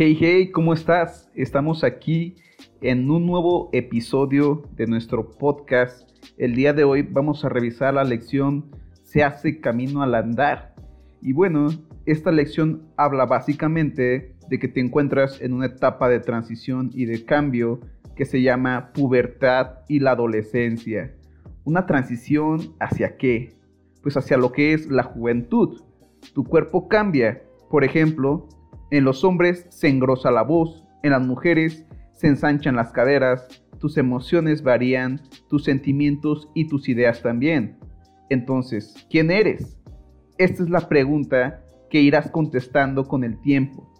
Hey, hey, ¿cómo estás? Estamos aquí en un nuevo episodio de nuestro podcast. El día de hoy vamos a revisar la lección Se hace camino al andar. Y bueno, esta lección habla básicamente de que te encuentras en una etapa de transición y de cambio que se llama pubertad y la adolescencia. Una transición hacia qué? Pues hacia lo que es la juventud. Tu cuerpo cambia. Por ejemplo, en los hombres se engrosa la voz, en las mujeres se ensanchan las caderas, tus emociones varían, tus sentimientos y tus ideas también. Entonces, ¿quién eres? Esta es la pregunta que irás contestando con el tiempo.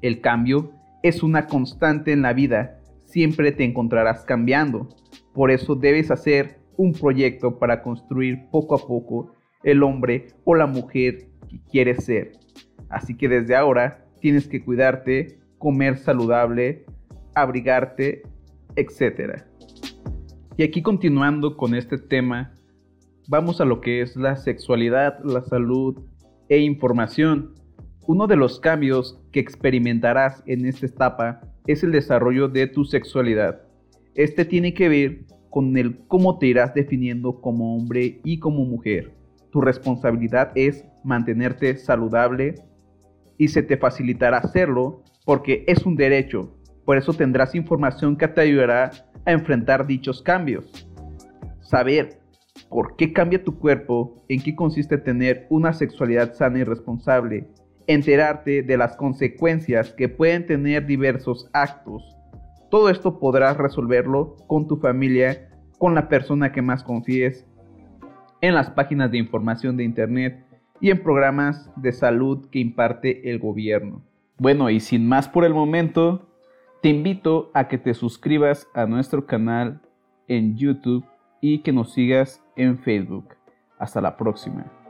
El cambio es una constante en la vida, siempre te encontrarás cambiando. Por eso debes hacer un proyecto para construir poco a poco el hombre o la mujer que quieres ser. Así que desde ahora tienes que cuidarte, comer saludable, abrigarte, etc. Y aquí continuando con este tema, vamos a lo que es la sexualidad, la salud e información. Uno de los cambios que experimentarás en esta etapa es el desarrollo de tu sexualidad. Este tiene que ver con el cómo te irás definiendo como hombre y como mujer. Tu responsabilidad es mantenerte saludable, y se te facilitará hacerlo porque es un derecho. Por eso tendrás información que te ayudará a enfrentar dichos cambios. Saber por qué cambia tu cuerpo, en qué consiste tener una sexualidad sana y responsable, enterarte de las consecuencias que pueden tener diversos actos. Todo esto podrás resolverlo con tu familia, con la persona que más confíes, en las páginas de información de internet y en programas de salud que imparte el gobierno. Bueno, y sin más por el momento, te invito a que te suscribas a nuestro canal en YouTube y que nos sigas en Facebook. Hasta la próxima.